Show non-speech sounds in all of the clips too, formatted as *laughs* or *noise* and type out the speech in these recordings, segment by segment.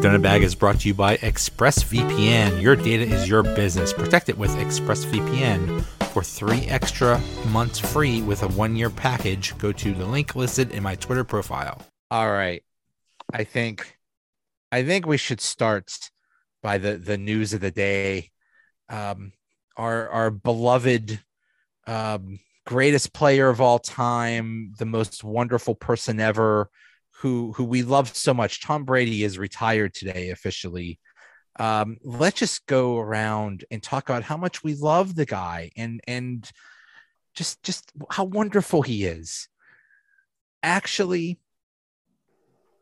Donut is brought to you by ExpressVPN. Your data is your business. Protect it with ExpressVPN. For three extra months free with a one year package, go to the link listed in my Twitter profile. All right. I think I think we should start by the the news of the day. Um, our our beloved um, greatest player of all time, the most wonderful person ever, who who we love so much. Tom Brady is retired today officially. Um, let's just go around and talk about how much we love the guy and and just just how wonderful he is. Actually,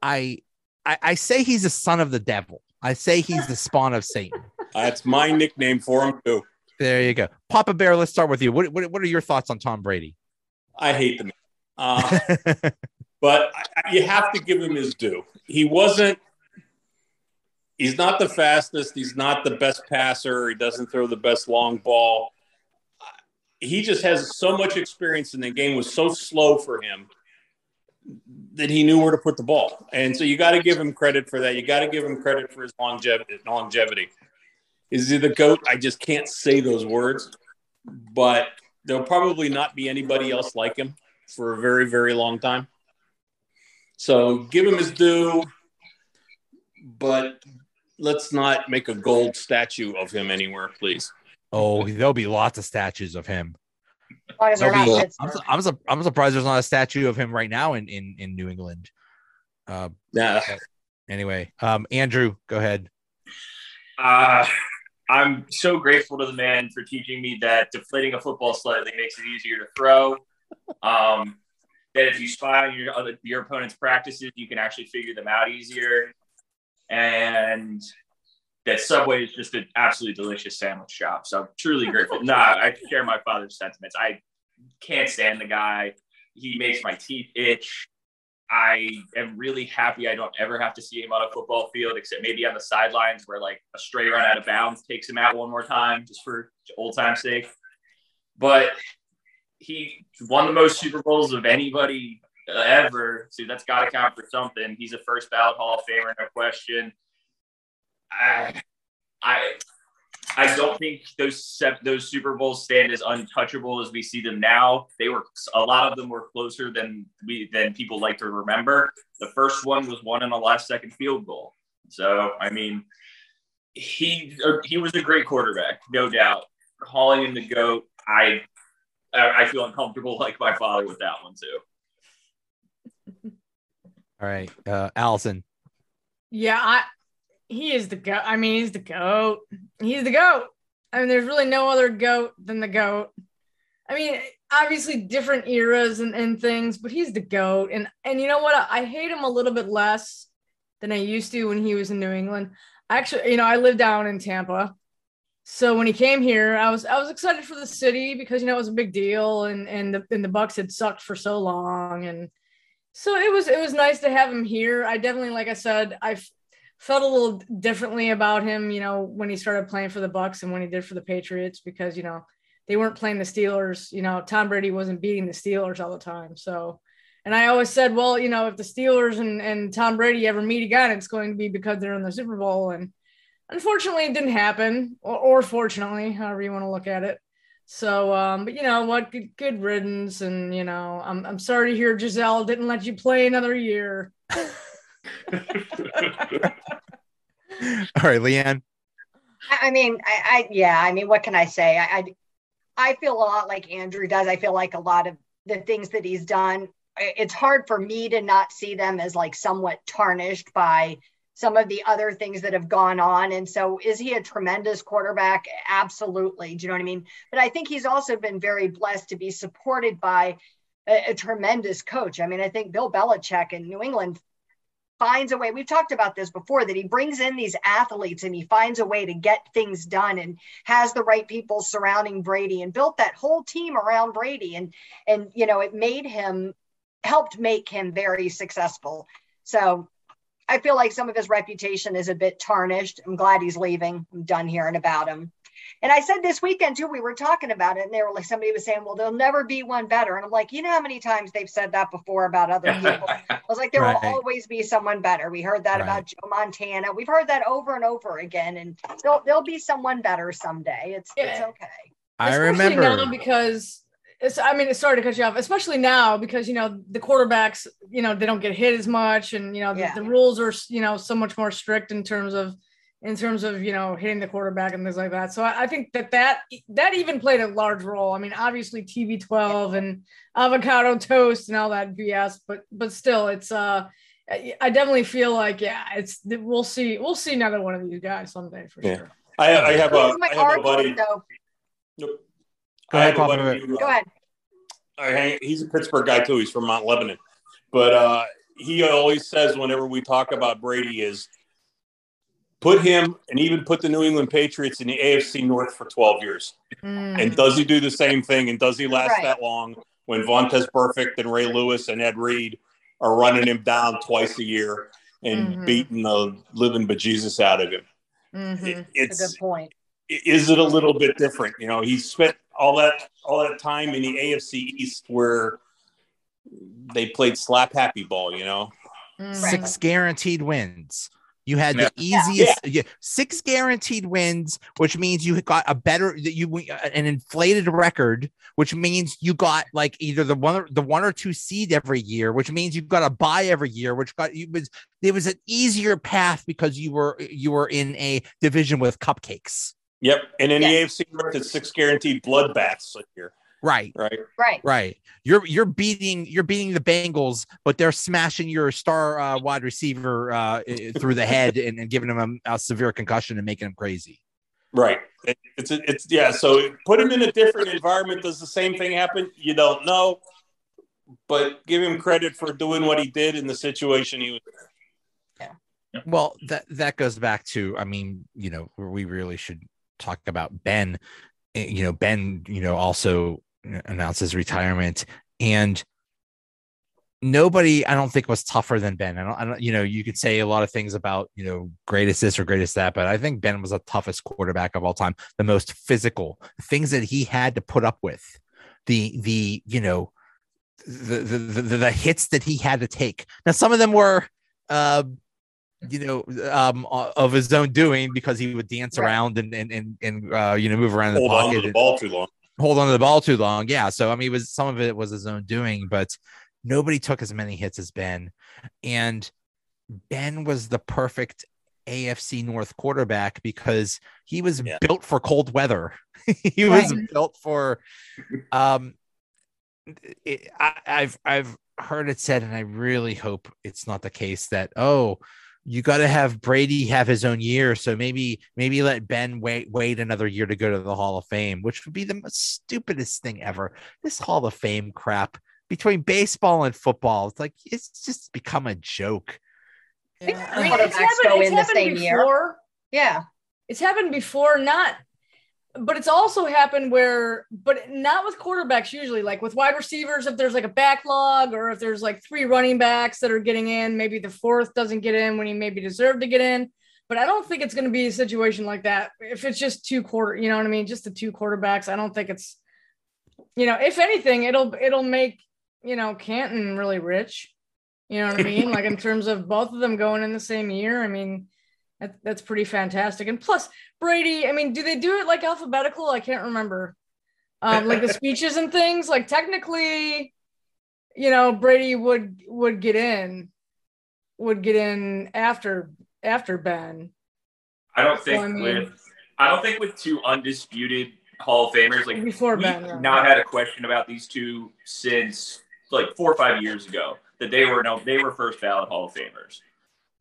I I, I say he's a son of the devil. I say he's the spawn of Satan. That's my nickname for him too. There you go, Papa Bear. Let's start with you. What what, what are your thoughts on Tom Brady? I hate the man, uh, *laughs* but you have to give him his due. He wasn't. He's not the fastest. He's not the best passer. He doesn't throw the best long ball. He just has so much experience, and the game was so slow for him that he knew where to put the ball. And so you got to give him credit for that. You got to give him credit for his longevity. Longevity. Is he the goat? I just can't say those words, but there'll probably not be anybody else like him for a very, very long time. So give him his due, but let's not make a gold statue of him anywhere, please. Oh, there'll be lots of statues of him. long as they're There'll not be- I'm, I'm, su- I'm surprised there's not a statue of him right now in in, in New England. Uh, Nah, anyway, um, Andrew, go ahead. Uh, I'm so grateful to the man for teaching me that deflating a football slightly makes it easier to throw. Um, that if you spy on your other your opponent's practices, you can actually figure them out easier. And that Subway is just an absolutely delicious sandwich shop. So I'm truly grateful. nah, I share my father's sentiments. I can't stand the guy. He makes my teeth itch. I am really happy I don't ever have to see him on a football field, except maybe on the sidelines where like a stray run out of bounds takes him out one more time just for old time's sake. But he won the most Super Bowls of anybody uh, ever, so that's got to count for something. He's a first ballot Hall of Famer, no question. I, I, I don't think those those Super Bowls stand as untouchable as we see them now. They were a lot of them were closer than we than people like to remember. The first one was won in a last second field goal. So I mean, he he was a great quarterback, no doubt. Calling him the goat, I I I feel uncomfortable like my father with that one too. All right, uh, Allison. Yeah, I he is the goat. I mean, he's the goat. He's the goat. I mean, there's really no other goat than the goat. I mean, obviously different eras and, and things, but he's the goat. And and you know what? I, I hate him a little bit less than I used to when he was in New England. Actually, you know, I live down in Tampa. So when he came here, I was I was excited for the city because you know it was a big deal and and the and the Bucs had sucked for so long and so it was it was nice to have him here. I definitely like I said, I felt a little differently about him, you know, when he started playing for the Bucs and when he did for the Patriots because, you know, they weren't playing the Steelers, you know, Tom Brady wasn't beating the Steelers all the time. So and I always said, well, you know, if the Steelers and, and Tom Brady ever meet again, it's going to be because they're in the Super Bowl. And unfortunately, it didn't happen, or, or fortunately, however you want to look at it. So, um, but you know what? Good, good riddance. And, you know, I'm, I'm sorry to hear Gisele didn't let you play another year. *laughs* All right, LeeAnn. I I mean, I, I yeah, I mean, what can I say? I, I I feel a lot like Andrew does. I feel like a lot of the things that he's done, it's hard for me to not see them as like somewhat tarnished by some of the other things that have gone on. And so is he a tremendous quarterback? Absolutely. Do you know what I mean? But I think he's also been very blessed to be supported by a, a tremendous coach. I mean, I think Bill Belichick in New England finds a way. We've talked about this before that he brings in these athletes and he finds a way to get things done and has the right people surrounding Brady and built that whole team around Brady and and you know it made him helped make him very successful. So I feel like some of his reputation is a bit tarnished. I'm glad he's leaving. I'm done hearing about him. And I said this weekend too, we were talking about it, and they were like, somebody was saying, well, there'll never be one better. And I'm like, you know how many times they've said that before about other people? *laughs* I was like, there Right. will always be someone better. We heard that Right. about Joe Montana. We've heard that over and over again, and there'll, there'll be someone better someday. It's it's okay. I Especially remember. now because it's I mean it's sorry to cut you off, especially now because you know the quarterbacks, you know, they don't get hit as much and you know the, Yeah. the rules are you know so much more strict in terms of in terms of you know hitting the quarterback and things like that. So I, I think that that that even played a large role. I mean, obviously TB12 and avocado toast and all that BS, but but still, it's uh, I I definitely feel like yeah, it's we'll see we'll see another one of these guys someday for Yeah. sure. I, I have a, He's I have a art buddy. though. Nope. Go ahead, have a Papa. uh, Go ahead. I he's a Pittsburgh guy too. He's from Mount Lebanon, but uh, he always says whenever we talk about Brady is put him and even put the New England Patriots in the AFC North for 12 years. Mm. And does he do the same thing? And does he last Right. that long when Vontaze Burfict and Ray Lewis and Ed Reed are running him down twice a year and Mhm. beating the living bejesus out of him? Mhm. It- That's a good point. is it a little bit different? You know, he spent all that all that time in the AFC East where they played slap happy ball. You know, Mhm. six guaranteed wins. You had the easiest yeah, six guaranteed wins, which means you got a better you an inflated record, which means you got like either the one or the one or two seed every year, which means you've got a buy every year, which got you was there was an easier path because you were you were in a division with cupcakes. Yep. And in Yeah. the AFC North, it's six guaranteed bloodbaths this year, Right. right? Right. Right. You're you're beating you're beating the Bengals, but they're smashing your star uh, wide receiver uh, through the head and, and giving him a, a severe concussion and making him crazy. Right. It- It's it's yeah. So put him in a different environment. Does the same thing happen? You don't know, but give him credit for doing what he did in the situation he was. In. Yeah. Well, that that goes back to I mean, you know, we really should talk about Ben. Eh, You know, Ben, you know, also announces retirement and nobody I don't think was tougher than Ben. I don't, I don't you know, you could say a lot of things about, you know, greatest this or greatest that, but I think Ben was the toughest quarterback of all time, the most physical, things that he had to put up with. The the, you know, the the the, the hits that he had to take. Now some of them were uh you know, um, of his own doing because he would dance Right. around and and and, and uh, you know move around in the Hold on to the and ball too long. hold on to the ball too long. Yeah, so I mean, it was some of it was his own doing, but nobody took as many hits as Ben, and Ben was the perfect AFC North quarterback because he was Yeah. built for cold weather. *laughs* he was built for um it, I, I've I've heard it said, and I really hope it's not the case that oh, you got to have Brady have his own year, so maybe maybe let Ben wait wait another year to go to the Hall of Fame, which would be the most stupidest thing ever. This Hall of Fame crap between baseball and football, it's like it's just become a joke. Yeah. I mean, quarterbacks go in the same year. before. Yeah. It's happened before, not, but it's also happened where, but not with quarterbacks usually. Like with wide receivers, if there's like a backlog or if there's like three running backs that are getting in, maybe the fourth doesn't get in when he maybe deserved to get in. But I don't think it's going to be a situation like that. If it's just two quarter, you know what I mean? Just the two quarterbacks. I don't think it's, you know, if anything, it'll it'll make you know Canton really rich. You know what I mean? like in terms of both of them going in the same year. I mean, that, that's pretty fantastic. And plus, Brady, I mean, do they do it like alphabetical? I can't remember. Um, like the *laughs* speeches and things. Like technically, you know, Brady would would get in, would get in after after Ben. I don't think Well, I mean- with I don't think with two undisputed Hall of Famers like Before we've Ben, right. not had a question about these two since like four or five years ago that they were no they were first ballot Hall of Famers.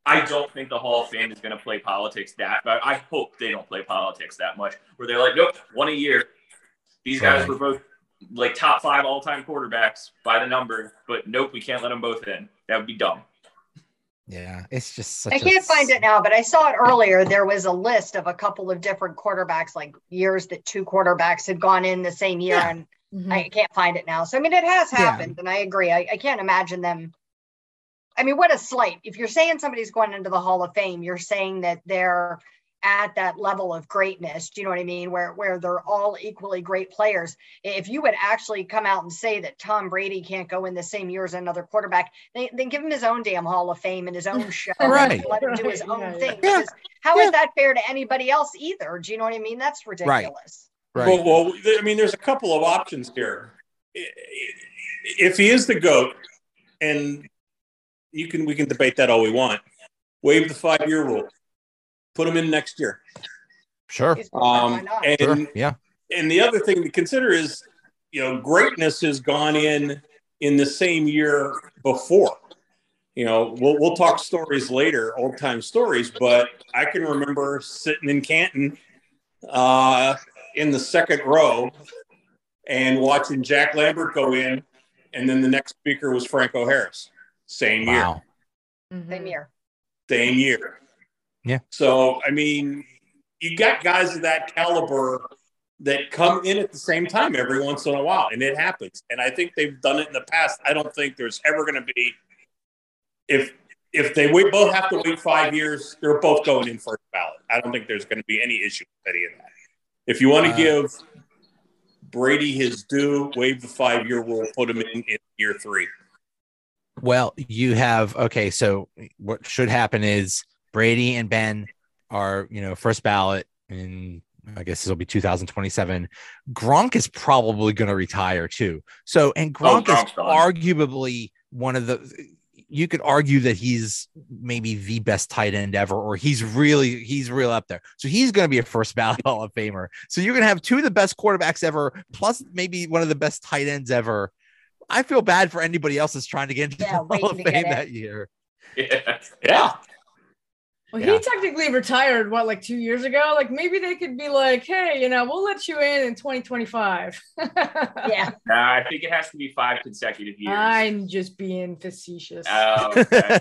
I don't think the Hall of Fame is going to play politics that, but I hope they don't play politics that much. Where they're like, nope, one a year. These guys Right. were both like top five all time quarterbacks by the number, but nope, we can't let them both in. That would be dumb. Yeah, it's just such I a can't find it now, but I saw it earlier. There was a list of a couple of different quarterbacks, like years that two quarterbacks had gone in the same year, Yeah. and Mhm. I can't find it now. So I mean, it has Yeah. happened, and I agree. I, I can't imagine them. I mean, what a slight! If you're saying somebody's going into the Hall of Fame, you're saying that they're at that level of greatness. Do you know what I mean? Where where they're all equally great players. If you would actually come out and say that Tom Brady can't go in the same year as another quarterback, then, then give him his own damn Hall of Fame and his own *laughs* show. Right. Let him do his *laughs* own Yeah, thing. yeah. Because how is Yeah. that fair to anybody else either? Do you know what I mean? That's ridiculous. Right. Well, well, I mean, there's a couple of options here. I- I- If he is the goat, and you can we can debate that all we want. Waive the five year rule. Put them in next year. Sure. Um, and Sure. Yeah. and the other thing to consider is, you know, greatness has gone in in the same year before. You know, we'll we'll talk stories later, old time stories, but I can remember sitting in Canton uh, in the second row and watching Jack Lambert go in, and then the next speaker was Franco Harris. Same year Wow. Mhm. Same year. same year. Yeah. So I mean, you got guys of that caliber that come in at the same time every once in a while, and it happens. And I think they've done it in the past. I don't think there's ever going to be if if they wait, both have to wait five years, they're both going in first ballot. I don't think there's going to be any issue with any of that. If you want to Uh, give Brady his due, waive the five year rule, put him in, in year three. Well, you have okay. So what should happen is Brady and Ben are you know first ballot in I guess this will be 2027. Gronk is probably going to retire too. So and oh, Gronk is gone. arguably one of the. You could argue that he's maybe the best tight end ever, or he's really he's real up there. So he's going to be a first ballot *laughs* Hall of Famer. So you're going to have two of the best quarterbacks ever, plus maybe one of the best tight ends ever. I feel bad for anybody else that's trying to get into Yeah, the *laughs* Hall of Fame that year. Yeah. Yeah. Well, Yeah. he technically retired what, like two years ago? Like maybe they could be like, hey, you know, we'll let you in in 2025. *laughs* Yeah. Nah, I think it has to be five consecutive years. I'm just being facetious. Oh, *laughs* okay.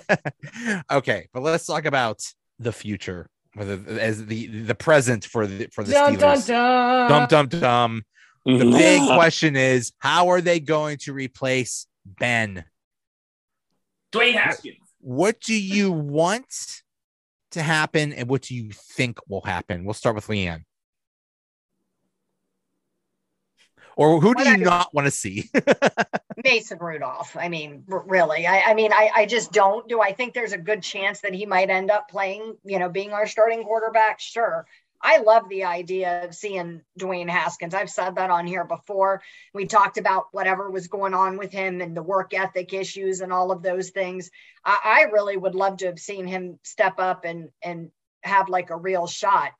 okay, but let's talk about the future, whether as the the present for the for the dun, dun, Steelers. dun. Dum dum dum. The Mhm. big question is, how are they going to replace Ben? Dwayne Haskins. What do you want to happen, and what do you think will happen? We'll start with LeeAnn. Or who do What you I- not want to see? *laughs* Mason Rudolph. I mean, r- really. I, I mean, I, I just don't. Do I think there's a good chance that he might end up playing, you know, being our starting quarterback? Sure. I love the idea of seeing Dwayne Haskins. I've said that on here before. We talked about whatever was going on with him and the work ethic issues and all of those things. I, I really would love to have seen him step up and and have like a real shot.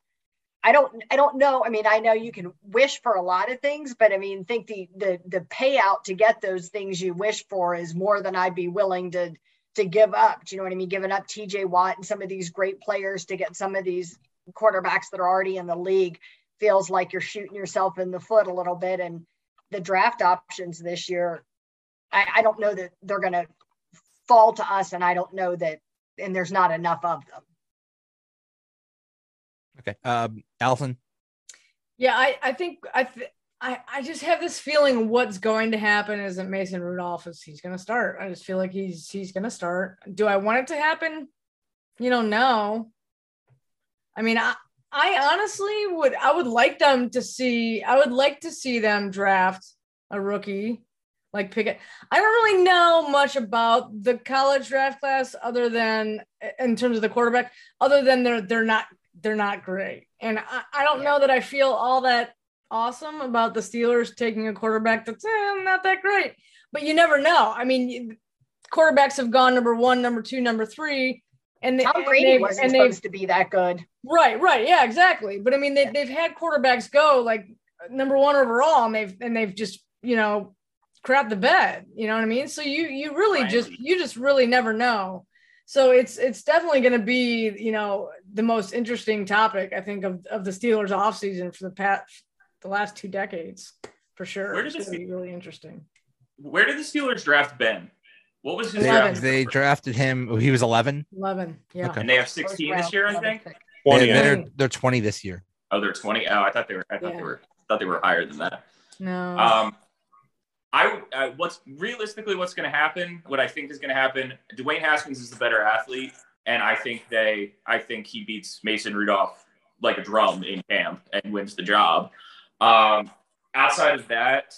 I don't I don't know. I mean, I know you can wish for a lot of things, but I mean, think the the the payout to get those things you wish for is more than I'd be willing to to give up. Do you know what I mean? Giving up TJ Watt and some of these great players to get some of these quarterbacks that are already in the league feels like you're shooting yourself in the foot a little bit. And the draft options this year, I, I don't know that they're gonna fall to us, and I don't know that and there's not enough of them. okay, um, Allison. Yeah, I, I think I, th- I I just have this feeling what's going to happen is that Mason Rudolph is he's going to start. I just feel like he's he's going to start. Do I want it to happen? You know, no. I mean, I I honestly would I would like them to see I would like to see them draft a rookie like Pickett. I don't really know much about the college draft class other than in terms of the quarterback, other than they're they're not they're not great. And I, I don't know that I feel all that awesome about the Steelers taking a quarterback that's eh, not that great. But you never know. I mean, quarterbacks have gone number one, number two, number three. And, they, Tom and Brady they've- wasn't and they've supposed to be that good. Right, right. Yeah, exactly. But I mean, they, Yeah. they've had quarterbacks go like number one overall, and they've and they've just you know crap the bed. You know what I mean? So you you really Right. just you just really never know. So it's it's definitely going to be you know the most interesting topic I think of of the Steelers offseason for the past the last two decades for sure. Where does it's it going to be really interesting. Where did the Steelers draft Ben? What was his They, Eleven. draft? they drafted him. He was 11. Eleven, yeah. Okay. and they have 16 this year, I think. They, 20, are they're 20 this year. Oh, they're 20. Oh, I thought they were. I thought Yeah. they were. Thought they were higher than that. No, Um, I. Uh, what's realistically what's going to happen? What I think is going to happen? Dwayne Haskins is the better athlete, and I think they. I think he beats Mason Rudolph like a drum in camp and wins the job. Um, outside of that,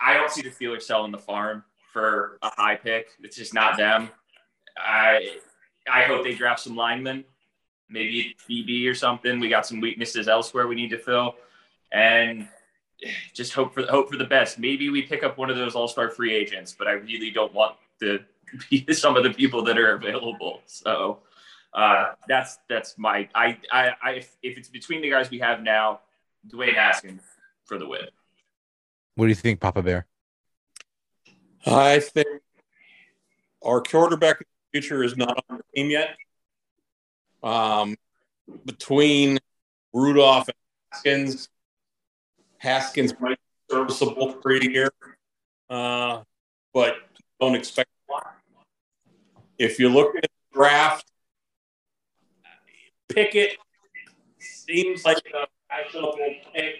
I don't see the Steelers selling the farm for a high pick. It's just not them. I I hope they draft some linemen, maybe DB or something. We got some weaknesses elsewhere we need to fill, and just hope for hope for the best. Maybe we pick up one of those all star free agents, but I really don't want to be *laughs* some of the people that are available. So uh, that's that's my I I, I if, if it's between the guys we have now, Dwayne Haskins for the win. What do you think, Papa Bear? I think our quarterback in the future is not on the team yet. Um, between Rudolph and Haskins, Haskins might be serviceable for a year, uh, but don't expect a lot. If you look at the draft, Pickett seems like a fashionable pick,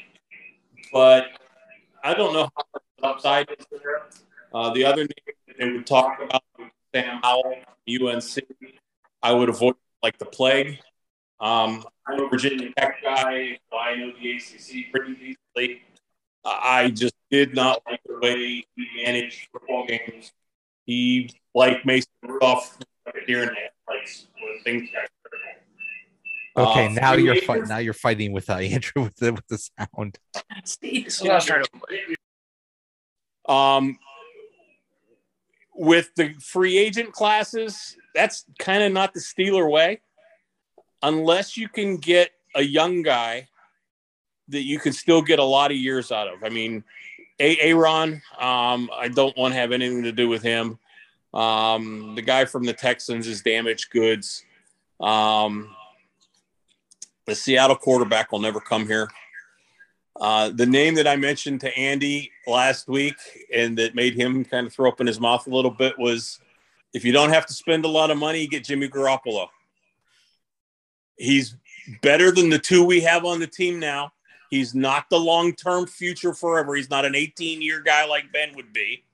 but I don't know how much upside is there. Uh, the other name they would talk about Sam Howell, UNC. I would avoid like the plague. Um, I'm a Virginia Tech guy, so I know the ACC pretty decently. Uh, I just did not like the way he managed football games. He, like Mason Rudolph, like a deer in the headlights when things got. Okay, Uh, now you're agents- fighting. Now you're fighting with uh, *laughs* Andrew with the with the sound. Um, with the free agent classes, that's kind of not the Steeler way. Unless you can get a young guy that you can still get a lot of years out of. I mean, Aaron, um, I don't want to have anything to do with him. Um, the guy from the Texans is damaged goods. Um, the Seattle quarterback will never come here. Uh, the name that I mentioned to Andy last week and that made him kind of throw up in his mouth a little bit was if you don't have to spend a lot of money, get Jimmy Garoppolo. He's better than the two we have on the team now. He's not the long term future forever. He's not an 18 year guy like Ben would be,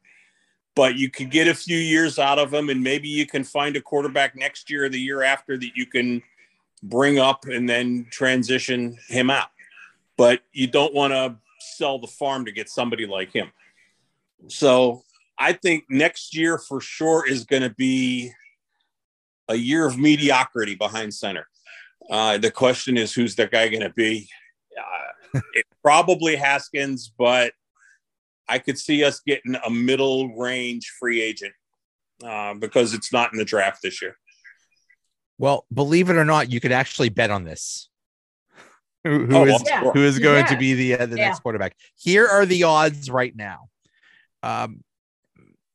but you could get a few years out of him, and maybe you can find a quarterback next year or the year after that you can bring up and then transition him out but you don't want to sell the farm to get somebody like him. So I think next year for sure is going to be a year of mediocrity behind center. Uh, the question is, who's that guy going to be? Uh, it probably Haskins, but I could see us getting a middle range free agent uh, because it's not in the draft this year. Well, believe it or not, you could actually bet on this. Who, who Oh, is well, Yeah. who is going to be the uh, the Yeah. next quarterback? Here are the odds right now. Um,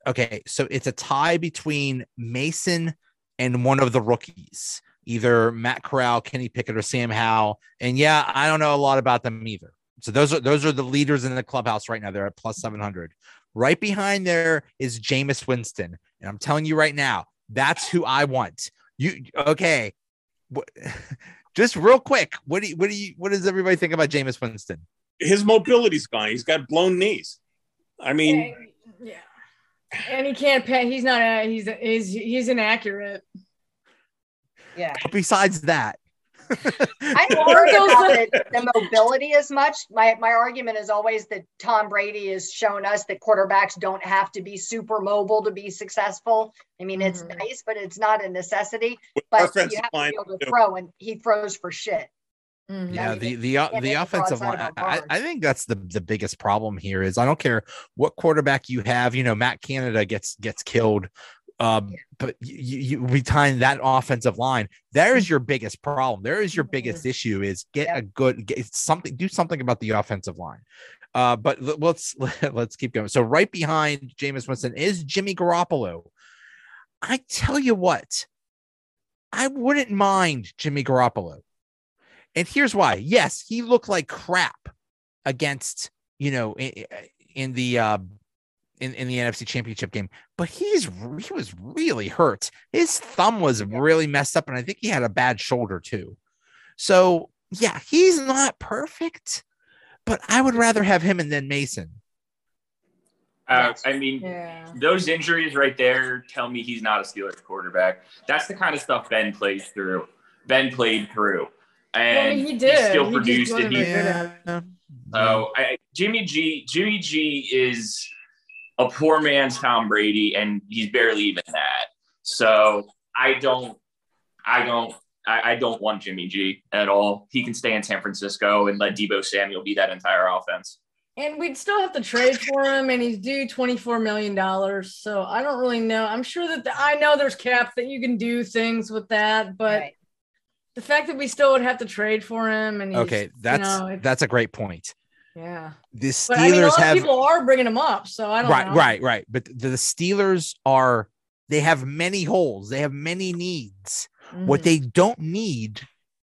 okay, so it's a tie between Mason and one of the rookies, either Matt Corral, Kenny Pickett, or Sam Howell. And yeah, I don't know a lot about them either. So those are those are the leaders in the clubhouse right now. They're at plus seven hundred. Right behind there is Jameis Winston, and I'm telling you right now, that's who I want. You okay? What, *laughs* just real quick, what do you, what do you what does everybody think about Jameis Winston? His mobility's gone. He's got blown knees. I mean, yeah. And he can't pay. He's not. A, he's he's he's inaccurate. Yeah. Besides that, I don't worry about the, the mobility as much. My my argument is always that Tom Brady has shown us that quarterbacks don't have to be super mobile to be successful. I mean, it's Mhm. nice, but it's not a necessity. with But you have to line, be able to too. throw, and he throws for shit. Mhm. yeah, mean, the the uh, the offensive line. on I. I think that's the the biggest problem here is I don't care what quarterback you have. You know, Matt Canada gets gets killed. Um, but you, you retain that offensive line. There is your biggest problem. There is your biggest issue. Is get Yeah. a good get something. Do something about the offensive line. Uh, but let's *laughs* let's keep going. So right behind Jameis Winston is Jimmy Garoppolo. I tell you what, I wouldn't mind Jimmy Garoppolo. And here's why. Yes, he looked like crap against, you know, in, in the uh in, in the NFC championship game, but he's he was really hurt. His thumb was really messed up, and I think he had a bad shoulder too. So yeah, he's not perfect, but I would rather have him and then Mason. Uh, I mean, Yeah. those injuries right there tell me he's not a Steelers quarterback. That's the kind of stuff Ben plays through. Ben played through. and Well, I mean, he did. still He just produced wasn't. He, very Yeah. so I, Jimmy G, Jimmy G is a poor man's Tom Brady, and he's barely even that. So I don't, I don't, I, I don't want Jimmy G at all. He can stay in San Francisco and let Deebo Samuel be that entire offense. And we'd still have to trade for him, and he's due $24 million. So I don't really know. I'm sure that the, I know there's caps that you can do things with that, but Right. the fact that we still would have to trade for him and he's, Okay, that's you know, that's a great point. Yeah. The But I mean, a Steelers lot have of people are bringing him up, so I don't right, know. right, right. Right. But the Steelers are they have many holes. They have many needs. What Mhm. they don't need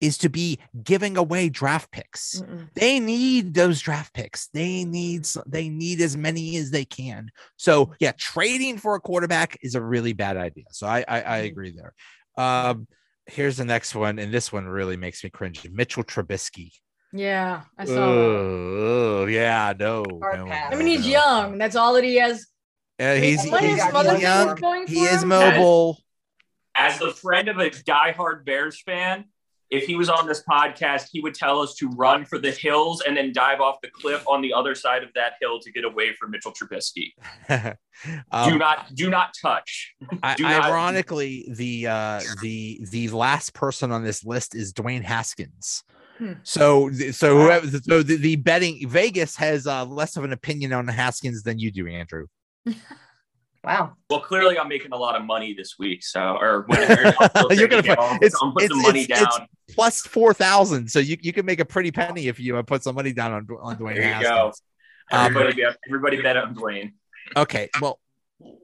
is to be giving away draft picks. Mm-mm. They need those draft picks. They need they need as many as they can. So yeah, trading for a quarterback is a really bad idea. So I I, I Mhm. agree there. Um, here's the next one, and this one really makes me cringe. Mitchell Trubisky. Yeah, I saw that. Oh yeah, no. Hard no. I mean, he's no. young. That's all that he has. Uh, he's, he's, he's young. going He is him? mobile. As the friend of a diehard Bears fan, if he was on this podcast, he would tell us to run for the hills and then dive off the cliff on the other side of that hill to get away from Mitchell Trubisky. *laughs* do um, not, do not touch. I, do not- ironically, the uh, the the last person on this list is Dwayne Haskins. Hmm. So, th- so whoever, so the, the betting Vegas has uh, less of an opinion on the Haskins than you do, Andrew. *laughs* Wow. Well, clearly, I'm making a lot of money this week, so or whenever *laughs* You're gonna put- I'm it's- putting some it's- money it's- down. it's- Plus four thousand, so you, you can make a pretty penny if you uh, put some money down on on Dwayne There you Haskins. go. Um, Everybody, bet, everybody bet on Dwayne. okay well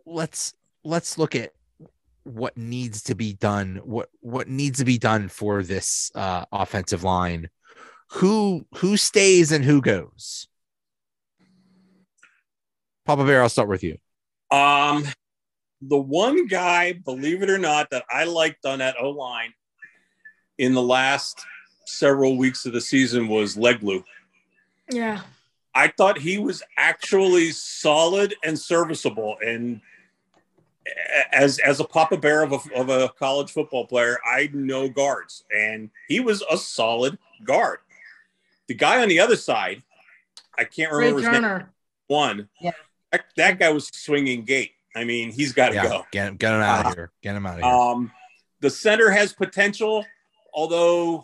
let's let's look at what needs to be done what what needs to be done for this uh offensive line who who stays and who goes papa bear i'll start with you Um, the one guy, believe it or not, that I liked on that O line in the last several weeks of the season was Leglue. Yeah. I thought he was actually solid and serviceable. And as as a Papa Bear of a, of a college football player, I know guards, and he was a solid guard. The guy on the other side, I can't Ray remember his name. One, Yeah. that, that guy was swinging gate. I mean, he's got to yeah go. get him get him out Uh, of here get him out of here Um, the center has potential, although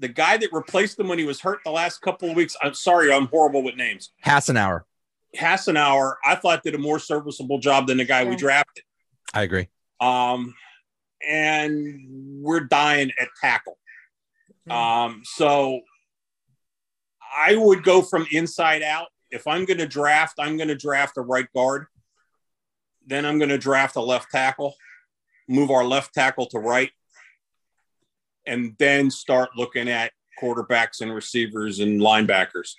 the guy that replaced him when he was hurt the last couple of weeks, I'm sorry, I'm horrible with names. hassenauer Hassenauer, I thought did a more serviceable job than the guy we drafted. i agree Um, and we're dying at tackle. Hmm. Um, so I would go from inside out. If I'm going to draft, I'm going to draft a right guard. Then I'm going to draft a left tackle, move our left tackle to right, and then start looking at quarterbacks and receivers and linebackers.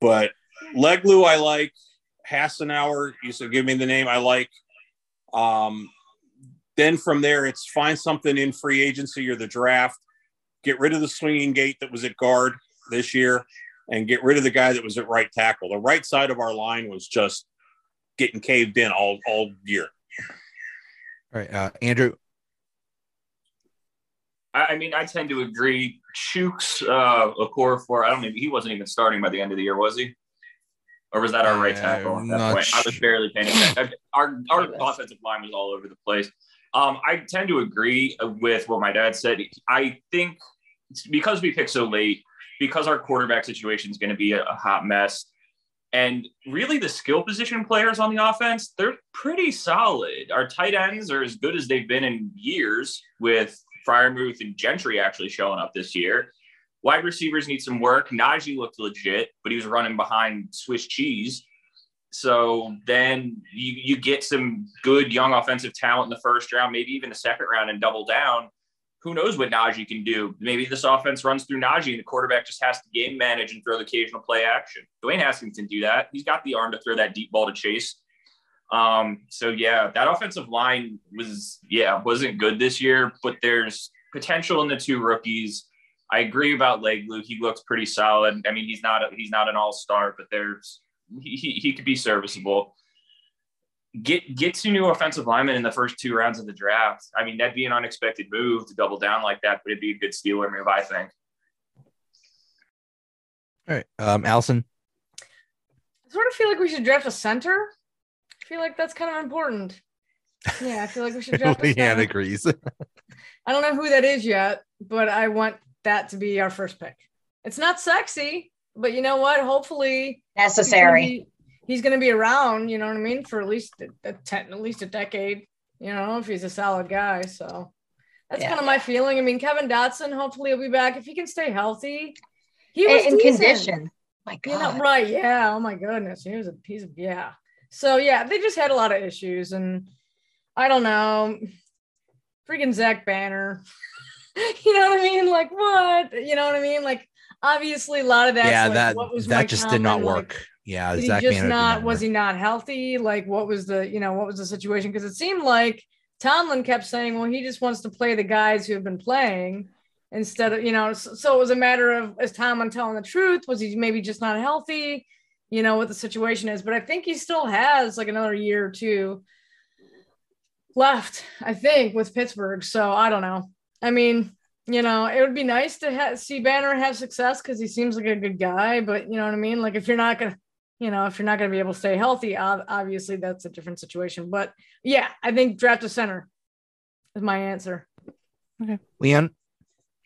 But Leglue, I like. Hassenauer, you said give me the name I like. Um, then from there, it's find something in free agency or the draft. Get rid of the swinging gate that was at guard this year, and get rid of the guy that was at right tackle. The right side of our line was just getting caved in all all year. all right uh andrew I, I mean, I tend to agree. Chuks, uh, Okorafor, I don't even, he wasn't even starting by the end of the year, was he? Or was that our right tackle at that point? I was barely paying attention. *laughs* Our, our offensive line was all over the place. Um, I tend to agree with what my dad said. I think because we picked so late, because our quarterback situation is going to be a, a hot mess, and really the skill position players on the offense, they're pretty solid. Our tight ends are as good as they've been in years, with Freiermuth and Gentry actually showing up this year. Wide receivers need some work. Najee looked legit, but he was running behind Swiss cheese. So then you, you get some good young offensive talent in the first round, maybe even the second round, and double down. Who knows what Najee can do? Maybe this offense runs through Najee and the quarterback just has to game manage and throw the occasional play action. Dwayne Haskins can do that. He's got the arm to throw that deep ball to chase. Um, so yeah, that offensive line was yeah wasn't good this year, but there's potential in the two rookies. I agree about Leglue. He looks pretty solid. I mean, he's not a, he's not an all star, but there's he, he he could be serviceable. get get two new offensive linemen in the first two rounds of the draft. I mean, that'd be an unexpected move to double down like that, but it'd be a good Steeler move, I think. All right, um, Allison. I sort of feel like we should draft a center. I feel like that's kind of important. Yeah, I feel like we should *laughs* draft a LeeAnn center. agrees. *laughs* I don't know who that is yet, but I want that to be our first pick. It's not sexy, but you know what? Hopefully Necessary. He's he's gonna be around, you know what I mean, for at least a, a ten, at least a decade. You know, if he's a solid guy. So that's Yeah. kind of my feeling. I mean, Kevin Dotson, hopefully he'll be back if he can stay healthy. He was in decent. condition. My You know, God. right? Yeah. Oh my goodness, he was a piece of yeah. So yeah, they just had a lot of issues, and I don't know, freaking Zach Banner. *laughs* you know what I mean? Like what? You know what I mean? Like obviously a lot of that. yeah, like, that what was that just did not Tomlin, like, work. yeah, did Zach he just not was work. he not healthy? Like what was the you know what was the situation? Because it seemed like Tomlin kept saying, well, he just wants to play the guys who have been playing instead of you know. So, so it was a matter of is Tomlin telling the truth? Was he maybe just not healthy? You know what the situation is, but I think he still has like another year or two left. I think with Pittsburgh. So I don't know. I mean, you know, it would be nice to ha- see Banner have success because he seems like a good guy. But you know what I mean? Like if you're not gonna, you know, if you're not gonna be able to stay healthy, obviously that's a different situation. But yeah, I think draft a center is my answer. Okay, LeeAnn.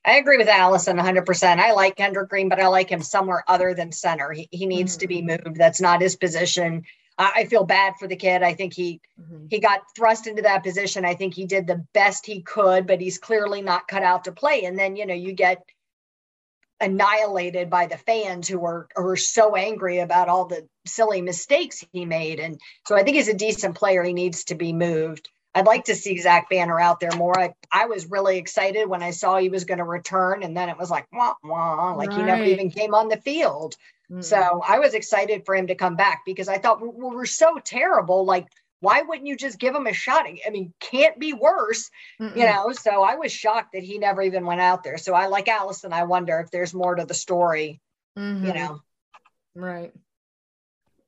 I agree with Allison 100%. I like Kendrick Green, but I like him somewhere other than center. He, he needs to be mm. moved. That's not his position. I, I feel bad for the kid. I think he Mhm. he got thrust into that position. I think he did the best he could, but he's clearly not cut out to play. And then, you know, you get annihilated by the fans who are who are so angry about all the silly mistakes he made. And so I think he's a decent player. He needs to be moved. I'd like to see Zach Banner out there more. I, I was really excited when I saw he was going to return, and then it was like wah wah, like he never even came on the field. Mhm. So I was excited for him to come back because I thought we, we were so terrible. Like, why wouldn't you just give him a shot? I mean, can't be worse, Mhm. you know? So I was shocked that he never even went out there. So I like Allison. I wonder if there's more to the story, you Mhm. know? right?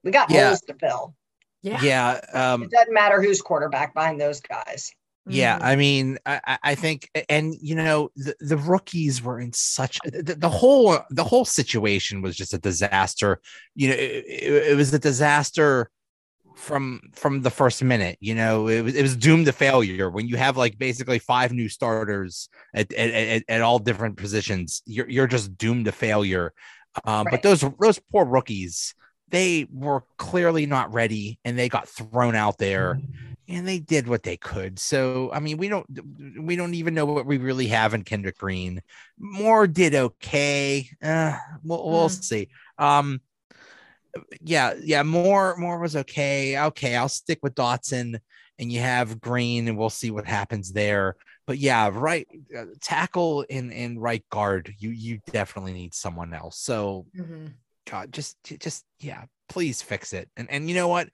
We got Yeah. holes to fill. Yeah. Yeah. Um, It doesn't matter who's quarterback behind those guys. Yeah, Mhm. I mean, I, I- think, and you know, the, the rookies were in such the, the whole the whole situation was just a disaster. You know, it, it, it was a disaster from from the first minute. You know, it was it was doomed to failure when you have like basically five new starters at at, at, at all different positions. You're you're just doomed to failure. Um, But those those poor rookies, they were clearly not ready, and they got thrown out there and they did what they could. So I mean, we don't we don't even know what we really have in Kendrick Green. Moore did okay. Uh, we'll, we'll Mm. see. Um, yeah, yeah, Moore Moore was okay. Okay, I'll stick with Dotson, and you have Green, and we'll see what happens there. But yeah, right uh, tackle and and right guard, you you definitely need someone else. So Mhm. God, just just yeah, please fix it. And and you know what?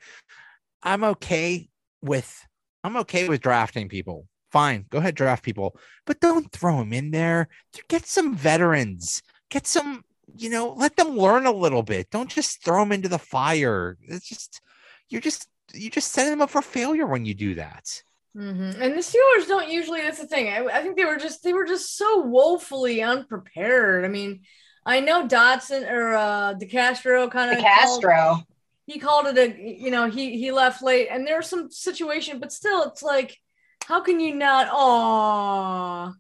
I'm okay with I'm okay with drafting people. Fine, go ahead, draft people, but don't throw them in there. Get some veterans. Get some, you know, let them learn a little bit. Don't just throw them into the fire. It's just you're just you just setting them up for failure when you do that. Mhm. And the Steelers don't usually. That's the thing. I, I think they were just they were just so woefully unprepared. I mean, I know Dotson or uh, DeCastro kind The of Castro. He called it a you know he he left late, and there's some situation, but still, it's like how can you not? Oh,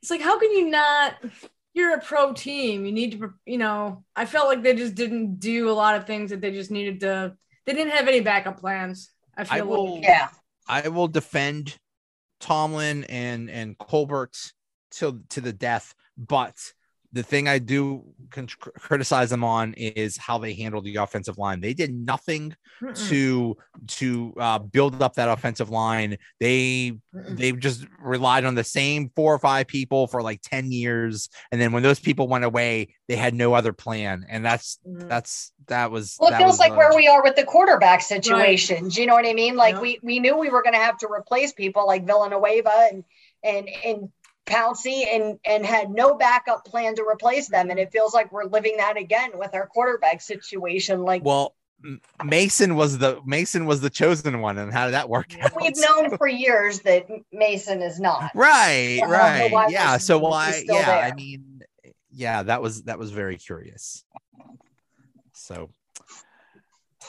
it's like how can you not? You're a pro team. You need to, you know. I felt like they just didn't do a lot of things that they just needed to. They didn't have any backup plans. I feel I like. Yeah. I will defend Tomlin and and Colbert till to the death, but the thing I do con- criticize them on is how they handled the offensive line. They did nothing Mm-mm. to to uh, build up that offensive line. They Mm-mm. they just relied on the same four or five people for like 10 years and then when those people went away they had no other plan and that's Mhm. that's that was Well, it that feels was, like uh, where we are with the quarterback situation. Do you know what I mean? Like Yeah. we we knew we were going to have to replace people like Villanueva and and and Pouncey and and had no backup plan to replace them. And it feels like we're living that again with our quarterback situation. Like well Mason was the Mason was the chosen one, and how did that work out? We've known for years that Mason is not. Right, right, wide yeah. So why? still Yeah, I mean, yeah, that was that was very curious. So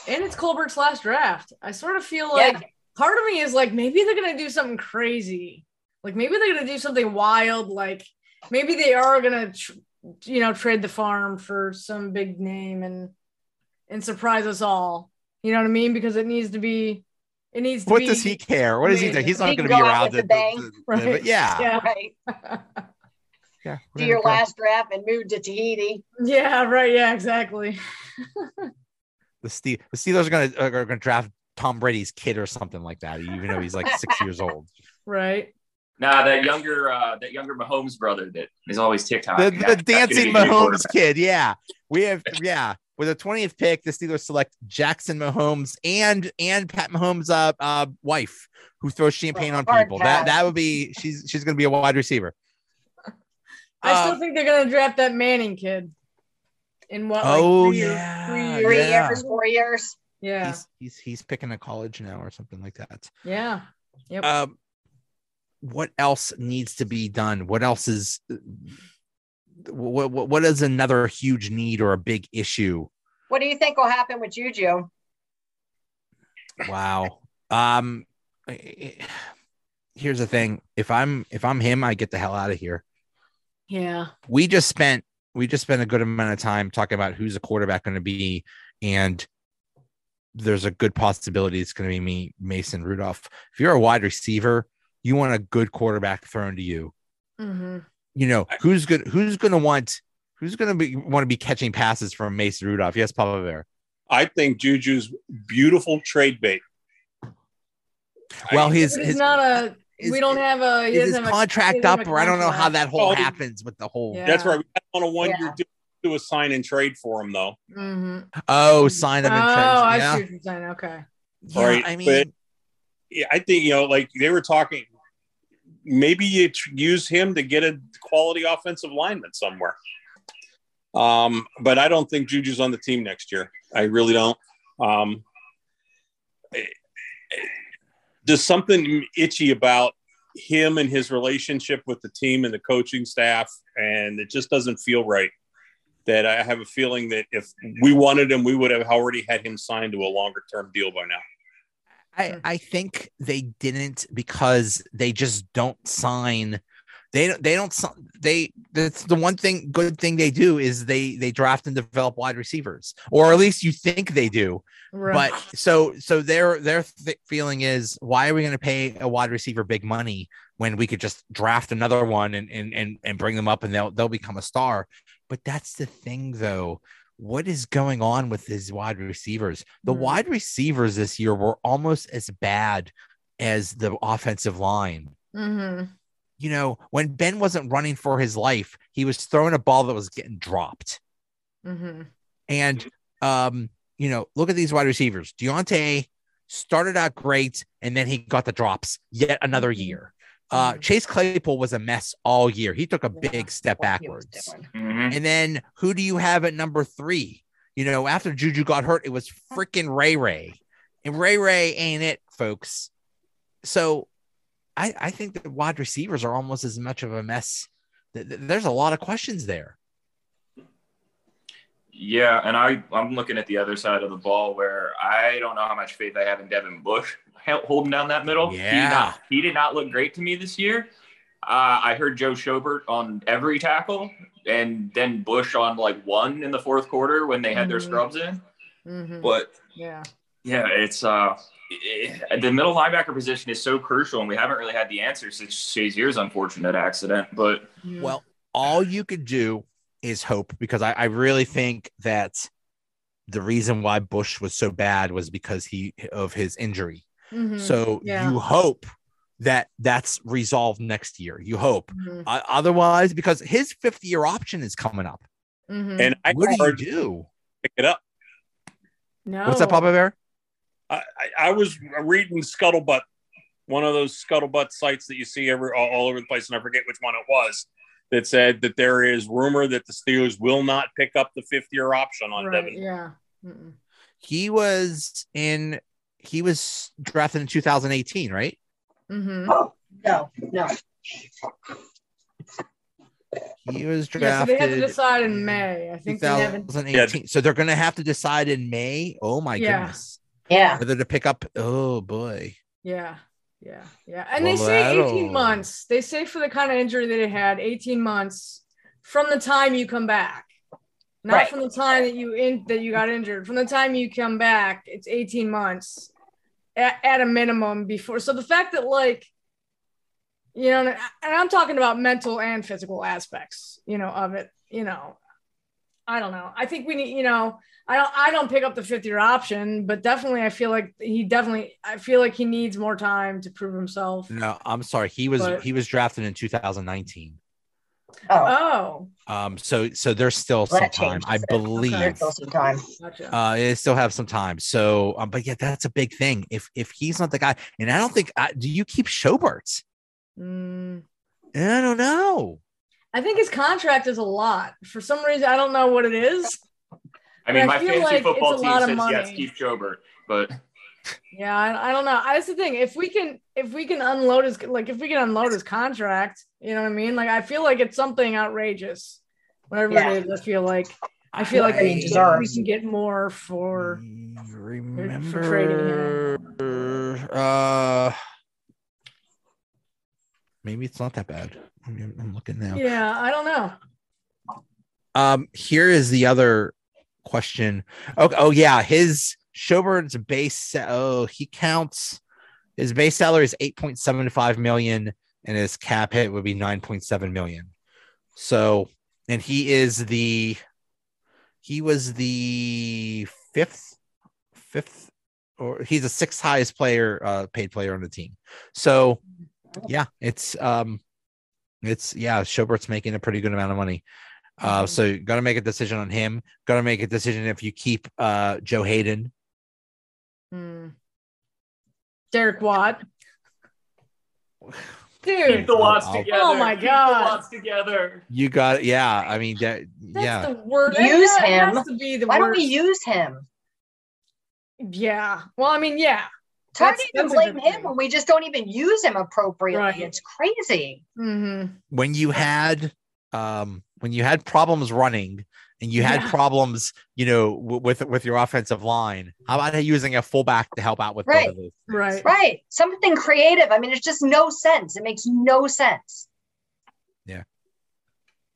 And it's Colbert's last draft. I sort of feel like Yeah. part of me is like maybe they're gonna do something crazy. Like maybe they're gonna do something wild. Like maybe they are gonna, tr- you know, trade the farm for some big name and and surprise us all. You know what I mean? Because it needs to be. It needs to what be. does he care? What does he do? He's not He going to be go out around. with to- the bang. to- to- Right. but yeah, Yeah. *laughs* Right. *laughs* yeah. Do gonna your go. last draft and move to Tahiti. yeah. Right. Yeah. Exactly. *laughs* The Steel the Steelers are going to are going to draft Tom Brady's kid or something like that, even though he's like six years old. Right. Nah, that younger uh that younger Mahomes brother that is always TikTok. The, the that's gonna dancing be a great Mahomes kid. Yeah, we have. *laughs* Yeah, with the twentieth pick, the Steelers select Jackson Mahomes and and Pat Mahomes' uh, uh wife, who throws champagne on Hard people. That that would be. She's she's going to be a wide receiver. I Uh, still think they're gonna draft that Manning kid. In what? Like Oh, three years- yeah, three Three years. Yeah. years, four years. Yeah. He's he's he's picking a college now or something like that. Yeah. Yep. Um, what else needs to be done? What else is what what, what is another huge need or a big issue? What do you think will happen with Juju? Wow. Um, here's the thing: if I'm if I'm him, I get the hell out of here. yeah. We just spent we just spent a good amount of time talking about who's the quarterback going to be, and there's a good possibility it's going to be me, Mason Rudolph. If you're a wide receiver, you want a good quarterback thrown to you. hmm You know who's good? Who's going to want? Who's going to be want to be catching passes from Mason Rudolph? Yes, Papa Bear. I think Juju's beautiful trade bait. Well, I- his He's his, not a. is- we don't have a. He is his have contract he doesn't up, or I don't know how that whole Oh, happens with the whole. Yeah. That's right. We got on a one year Yeah. deal to do a sign and trade for him, though. Mhm. Oh, sign him Oh, in trade. I Yeah. see what you're saying. Okay. yeah, Right, I but- mean, Yeah, I think you know, like they were talking. Maybe you use him to get a quality offensive lineman somewhere. Um, but I don't think Juju's on the team next year. I really don't. Um, there's something itchy about him and his relationship with the team and the coaching staff, and it just doesn't feel right. That I have a feeling that if we wanted him, we would have already had him signed to a longer term deal by now. I, I think they didn't because they just don't sign. They don't. They don't. They. That's the one thing. Good thing they do is they they draft and develop wide receivers, or at least you think they do. Right. But so so their their th- feeling is why are we going to pay a wide receiver big money when we could just draft another one and and and, and bring them up and they'll they'll become a star. But that's the thing though. What is going on with these wide receivers? The Hmm. wide receivers this year were almost as bad as the offensive line. hmm You know, when Ben wasn't running for his life, he was throwing a ball that was getting dropped. hmm And um, you know, look at these wide receivers. Diontae started out great, and then he got the drops yet another Mhm. year. Uh, Mhm. Chase Claypool was a mess all year. He took a Yeah. big step What he was backwards. doing. Mhm. And then who do you have at number three? You know, after Juju got hurt, it was freaking Ray Ray. And Ray Ray ain't it, folks. So I, I think the wide receivers are almost as much of a mess. Th- th- There's a lot of questions there. Yeah, and I I'm looking at the other side of the ball where I don't know how much faith I have in Devin Bush holding down that middle. he did, Yeah. not, he did not look great to me this year. Uh, I heard Joe Schobert on every tackle, and then Bush on like one in the fourth quarter when they had their Mhm. scrubs in. hmm But Yeah. yeah, it's uh, it, the middle linebacker position is so crucial, and we haven't really had the answer since Shazier's unfortunate accident. But Well, all you could do is hope because I, I really think that the reason why Bush was so bad was because he of his injury. Mhm. So Yeah. you hope that that's resolved next year. You hope. Mhm. Uh, otherwise, because his fifth year option is coming up. Mhm. And I what do you do? pick it up. no. What's that, Papa Bear? I, I, I was reading Scuttlebutt, one of those Scuttlebutt sites that you see every all, all over the place, and I forget which one it was. That said that there is rumor that the Steelers will not pick up the fifth year option on Right. Devin. Yeah. Mm-mm. he was in he was drafted in 2018, right? Mm-hmm. No, no. He was drafted. Yeah, so drafted they have to decide in May. I think they haven't. 2018. So they're gonna have to decide in May. Oh my Yeah. goodness. Yeah. Whether to pick up oh boy. Yeah, yeah, yeah. And Well, they say that'll- 18 months. They say for the kind of injury that it had, 18 months from the time you come back. Not Right. from the time that you in that you got injured. From the time you come back, it's 18 months at, at a minimum before. So the fact that like you know, and I'm talking about mental and physical aspects, you know, of it, you know. I don't know. I think we need, you know, I don't I don't pick up the fifth year option, but definitely I feel like he definitely I feel like he needs more time to prove himself. No, I'm sorry. He was But- he was drafted in 2019. Oh, Oh, Um, so so there's still Well, some time, I it. believe. there's still some time. gotcha. Uh, they still have some time. So, um, but yeah, that's a big thing. If if he's not the guy, and I don't think, I, do you keep Schobert? Mm, I don't know. I think his contract is a lot. For some reason, I don't know what it is. I mean, I my feel fantasy like football team lot of says yes. Keith Schobert, but Yeah, I, I don't know. That's the thing. If we can, if we can unload his, like, if we can unload his contract, you know what I mean? Like, I feel like it's something outrageous. Whatever Yeah. it is, I feel like, I feel like we, can- we can get more for. remember. Uh, maybe it's not that bad. I mean, I'm looking now. Yeah, I don't know. Um, here is the other question. Oh, oh yeah, his Schobert's base. Oh, he counts. His base salary is eight point seven five million, and his cap hit would be nine point seven million. So, and he is the. He was the fifth, fifth, or he's the sixth highest player, uh, paid player on the team. So, yeah, it's um, it's yeah, Schobert's making a pretty good amount of money. Uh, Mhm. so you got to make a decision on him. Got to make a decision if you keep uh Joe Haden. Hmm. Derek Watt. *sighs* Dude, keep Dude, the Watts I'll- I'll- together. Oh my Keep the God. Watts together. You got yeah. I mean that that's yeah. the word. Use that him. Has to be the Why don't we use him? Yeah. Well, I mean, yeah. It's hard That's- to even blame him thing. when we just don't even use him appropriately. Right. It's crazy. hmm When you had um when you had problems running and you had Yeah. problems, you know, w- with with your offensive line. How about using a fullback to help out with both Right. of those? Right. Right. Something creative. I mean, it's just no sense. It makes no sense. Yeah.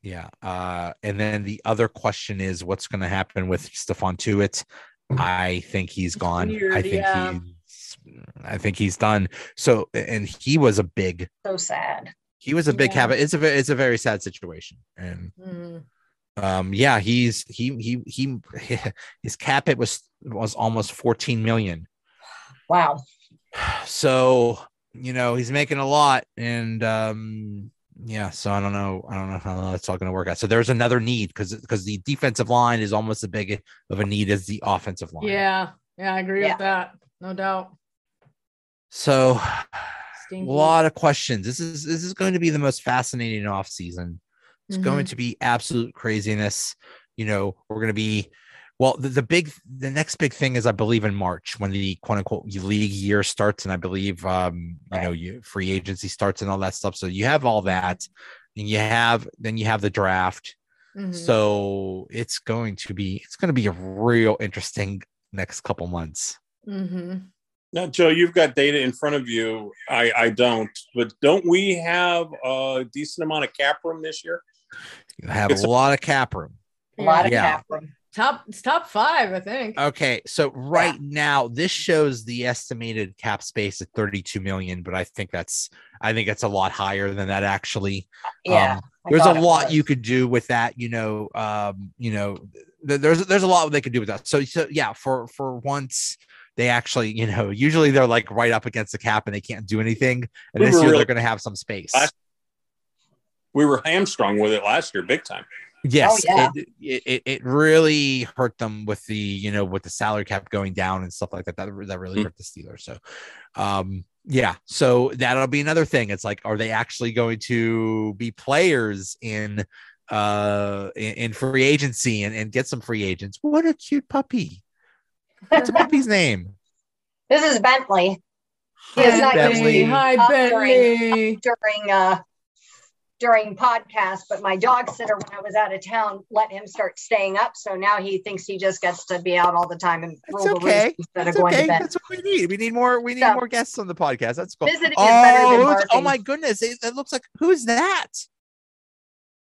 Yeah. Uh, and then the other question is what's going to happen with Stephon Tuitt? I think he's gone. I think yeah. He's I think he's done. So and he was a big So sad. he was a big Yeah. habit. It's a it's a very sad situation. And Mhm. um yeah, he's he he he *laughs* his cap it was was almost 14 million. Wow. *sighs* So, you know, he's making a lot and um yeah, so I don't know. I don't know how that's all going to work out. So there's another need because because the defensive line is almost as big of a need as the offensive line. Yeah. Yeah, I agree Yeah. with that. No doubt. So Stinky. a lot of questions. This is this is going to be the most fascinating off season. It's going Mhm. to be absolute craziness. You know, we're going to be well. The, the big, the next big thing is, I believe, in March when the quote unquote league year starts, and I believe, um, you know, you free agency starts and all that stuff. So you have all that, and you have then you have the draft. Mhm. So it's going to be it's going to be a real interesting next couple months. Mhm. Now, Joe, you've got data in front of you. I, I don't, but don't we have a decent amount of cap room this year? You have It's a a- lot of cap room. A lot of Yeah. cap room. Top it's top five, I think. Okay, so right now this shows the estimated cap space at 32 million, but I think that's I think it's a lot higher than that actually. Yeah. Um, there's a lot was. you could do with that, you know, um, you know, th- there's there's a lot they could do with that. So so yeah, for for once they actually, you know, usually they're like right up against the cap and they can't do anything. And We this year really- they're going to have some space. Last- We were hamstrung with it last year, big time. Yes, yeah. it, it it- it really hurt them with the you know with the salary cap going down and stuff like that. That that really Mm. hurt the Steelers. So, um, yeah. So that'll be another thing. It's like, are they actually going to be players in uh in, in free agency and, and get some free agents? What a cute puppy! What's the puppy's name? This is Bentley. He is Hi, not used to Bentley. Hi, Up Bentley. during uh during podcast, but my dog sitter when I was out of town let him start staying up. So now he thinks he just gets to be out all the time and That's rule the okay. roost instead That's of going okay. to bed. That's what we need. We need more. We need So- more guests on the podcast. That's cool. Visiting is better Oh, than who's- oh my goodness! It, it looks like who's that?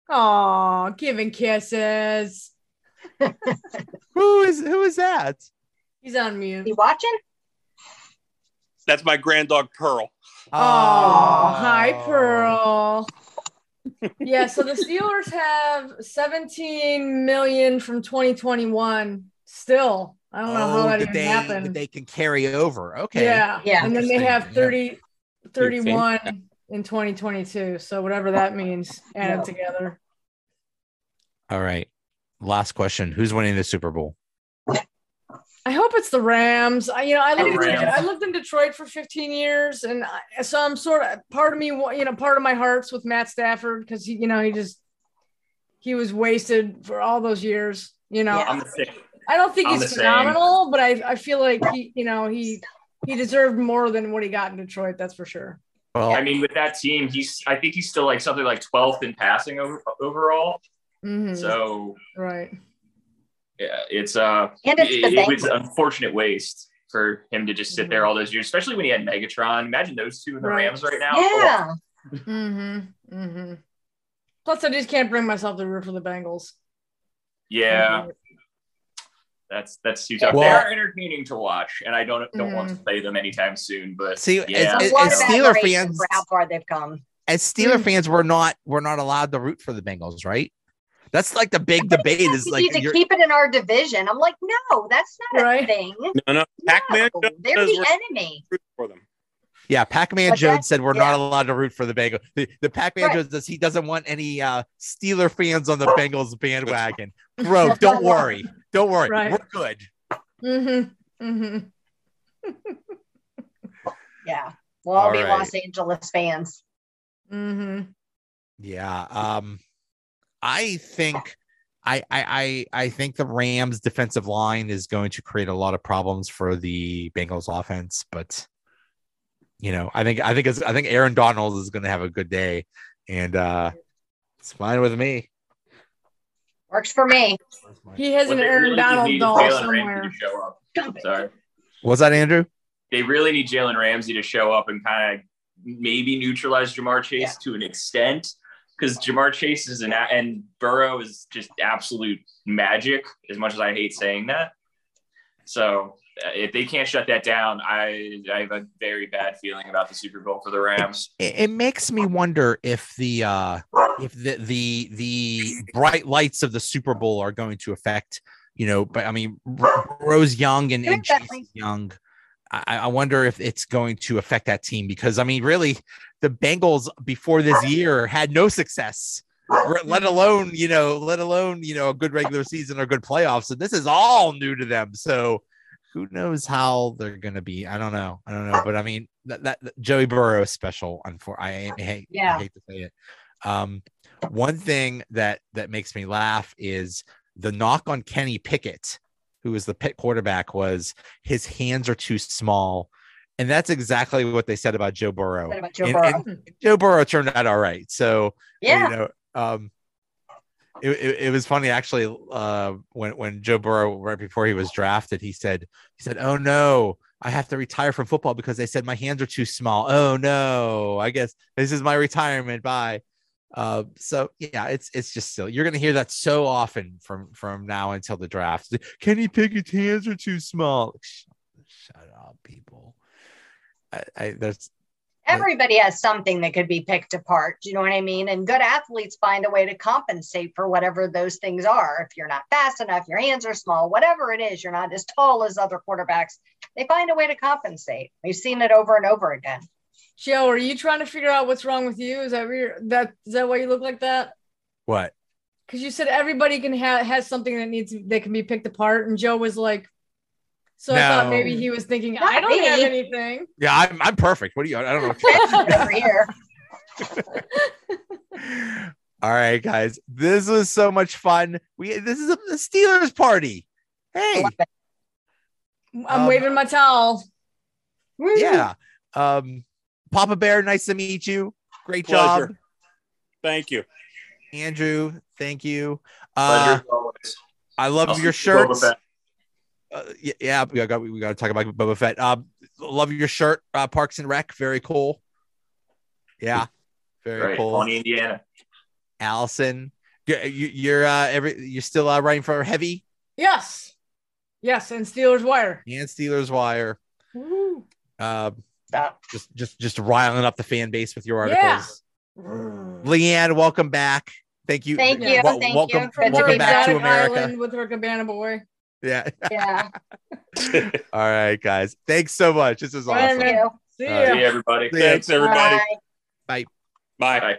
Oh, giving kisses. *laughs* Who is who is that? He's on mute. You watching? That's my grand dog Pearl. Oh, oh, hi, Pearl. yeah, so the Steelers have 17 million from 2021 still. I don't know how oh, that that even they, happened. that they can carry over. Okay. Yeah. Yeah. And then they have Interesting, 30, 31 in 2022. So whatever that oh. means, add Yeah. them together. All right. Last question: Who's winning the Super Bowl? I hope it's the Rams. I, you know, I lived, in, I lived in Detroit for 15 years, and I, so I'm sort of part of me. You know, part of my heart's with Matt Stafford because he, you know, he just he was wasted for all those years. You know, Yeah. I'm the same. I don't think I'm he's the same. phenomenal, but I, I feel like he, you know, he he deserved more than what he got in Detroit. That's for sure. Well, I mean, with that team, he's I think he's still like something like 12th in passing over, overall. Mhm. So right. Yeah, it's uh, And it's it, it was Bengals. an unfortunate waste for him to just sit there all those years, especially when he had Megatron. Imagine those two in the Right. Rams right now. Yeah. Mm-hmm. Mm-hmm. Plus, I just can't bring myself to root for the Bengals. Yeah, that's that's too tough. Well- they are entertaining to watch, and I don't don't want to Mhm. play them anytime soon. But See, yeah, as- A lot as Steeler fans- for how far they've come. as Steeler Mm. fans, we're not we're not allowed to root for the Bengals, right? That's like the big debate. Is not like easy to keep it in our division. I'm like, no, that's not Right. a thing. No, no. Pac-Man No, Jones they're the enemy. rooting for them. yeah, Pac-Man What's Jones said we're not allowed to root for the Bengals. The, the Pac-Man Right. Jones does he doesn't want any uh Steeler fans on the Bengals bandwagon. Bro, don't worry, don't worry, Right. we're good. Mm-hmm. Mm-hmm. *laughs* Yeah. We'll all All be right. Los Angeles fans. Mm-hmm. Yeah. Um, I think I, I I I think the Rams defensive line is going to create a lot of problems for the Bengals offense, but you know, I think I think it's I think Aaron Donald is going to have a good day, and uh, it's fine with me. Works for me. He has what an Aaron really Donald doll somewhere. Ramsey to show up. Dump it. Sorry, Was that Andrew? they really need Jalen Ramsey to show up and kind of maybe neutralize Ja'Marr Chase Yeah. to an extent. Because Ja'Marr Chase is an a- and Burrow is just absolute magic. As much as I hate saying that, so uh, if they can't shut that down, I I have a very bad feeling about the Super Bowl for the Rams. It, it makes me wonder if the uh, if the the the bright lights of the Super Bowl are going to affect. You know, but I mean, Rose Young and, and Chase is Young. I, I wonder if it's going to affect that team because I mean, really, the Bengals before this year had no success, let alone you know, let alone you know, a good regular season or good playoffs, and this is all new to them. So, who knows how they're going to be? I don't know. I don't know, but I mean, that, that, that Joey Burrow is special. Unfor I, I hate, Yeah. I hate to say it. Um, one thing that that makes me laugh is the knock on Kenny Pickett, who was the pit quarterback, was his hands are too small. And that's exactly what they said about Joe Burrow. About Joe And- Burrow? and Joe Burrow turned out all right. So yeah. you know, um, it, it, it was funny actually. Uh, when when Joe Burrow right before he was drafted, he said he said, "Oh no, I have to retire from football because they said my hands are too small. Oh no, I guess this is my retirement. Bye." Uh, so yeah, it's it's just silly. You're gonna hear that so often from from now until the draft. Kenny Pickett's hands are too small. Shut, shut up, people. I, I there's Everybody has something that could be picked apart. Do you know what I mean? And good athletes find a way to compensate for whatever those things are. If you're not fast enough, your hands are small, whatever it is, you're not as tall as other quarterbacks. They find a way to compensate. We've seen it over and over again. Joe, are you trying to figure out what's wrong with you? Is that where that is that why you look like that? what Because you said everybody can have has something that needs that can be picked apart, and Joe was like, so I thought maybe he was thinking, Not I don't me. have anything. Yeah, I'm I'm perfect. What do you? I don't know. *laughs* Over here. you're *laughs* All right, guys. This was so much fun. We this is a, a Steelers party. Hey, I'm Um, waving my towel. Woo. Yeah. Um, Papa Bear, nice to meet you. Great job. Thank you. Andrew, thank you. Pleasure Uh, always. I love I'll your see you, Boba shirts. Uh, y- yeah, we got we got to talk about Boba Fett. Um, love your shirt, uh, Parks and Rec, very cool. Yeah, very Right, cool. Pawnee, Indiana. Allison, you, you, you're uh, every you're still uh, writing for Heavy Yes. Yes, and Steelers wire. and Steelers Wire. Woo. Um, Stop. just just just riling up the fan base with your Yeah. articles. LeeAnn, welcome back. Thank you. Thank you. Wel- Thank welcome, you. From welcome back to America. Island with her cabana boy. Yeah. Yeah. *laughs* All right, guys. Thanks so much. This is awesome. Thank you. See All right. ya. See you, everybody. See ya. Thanks, everybody. Bye. Bye. Bye.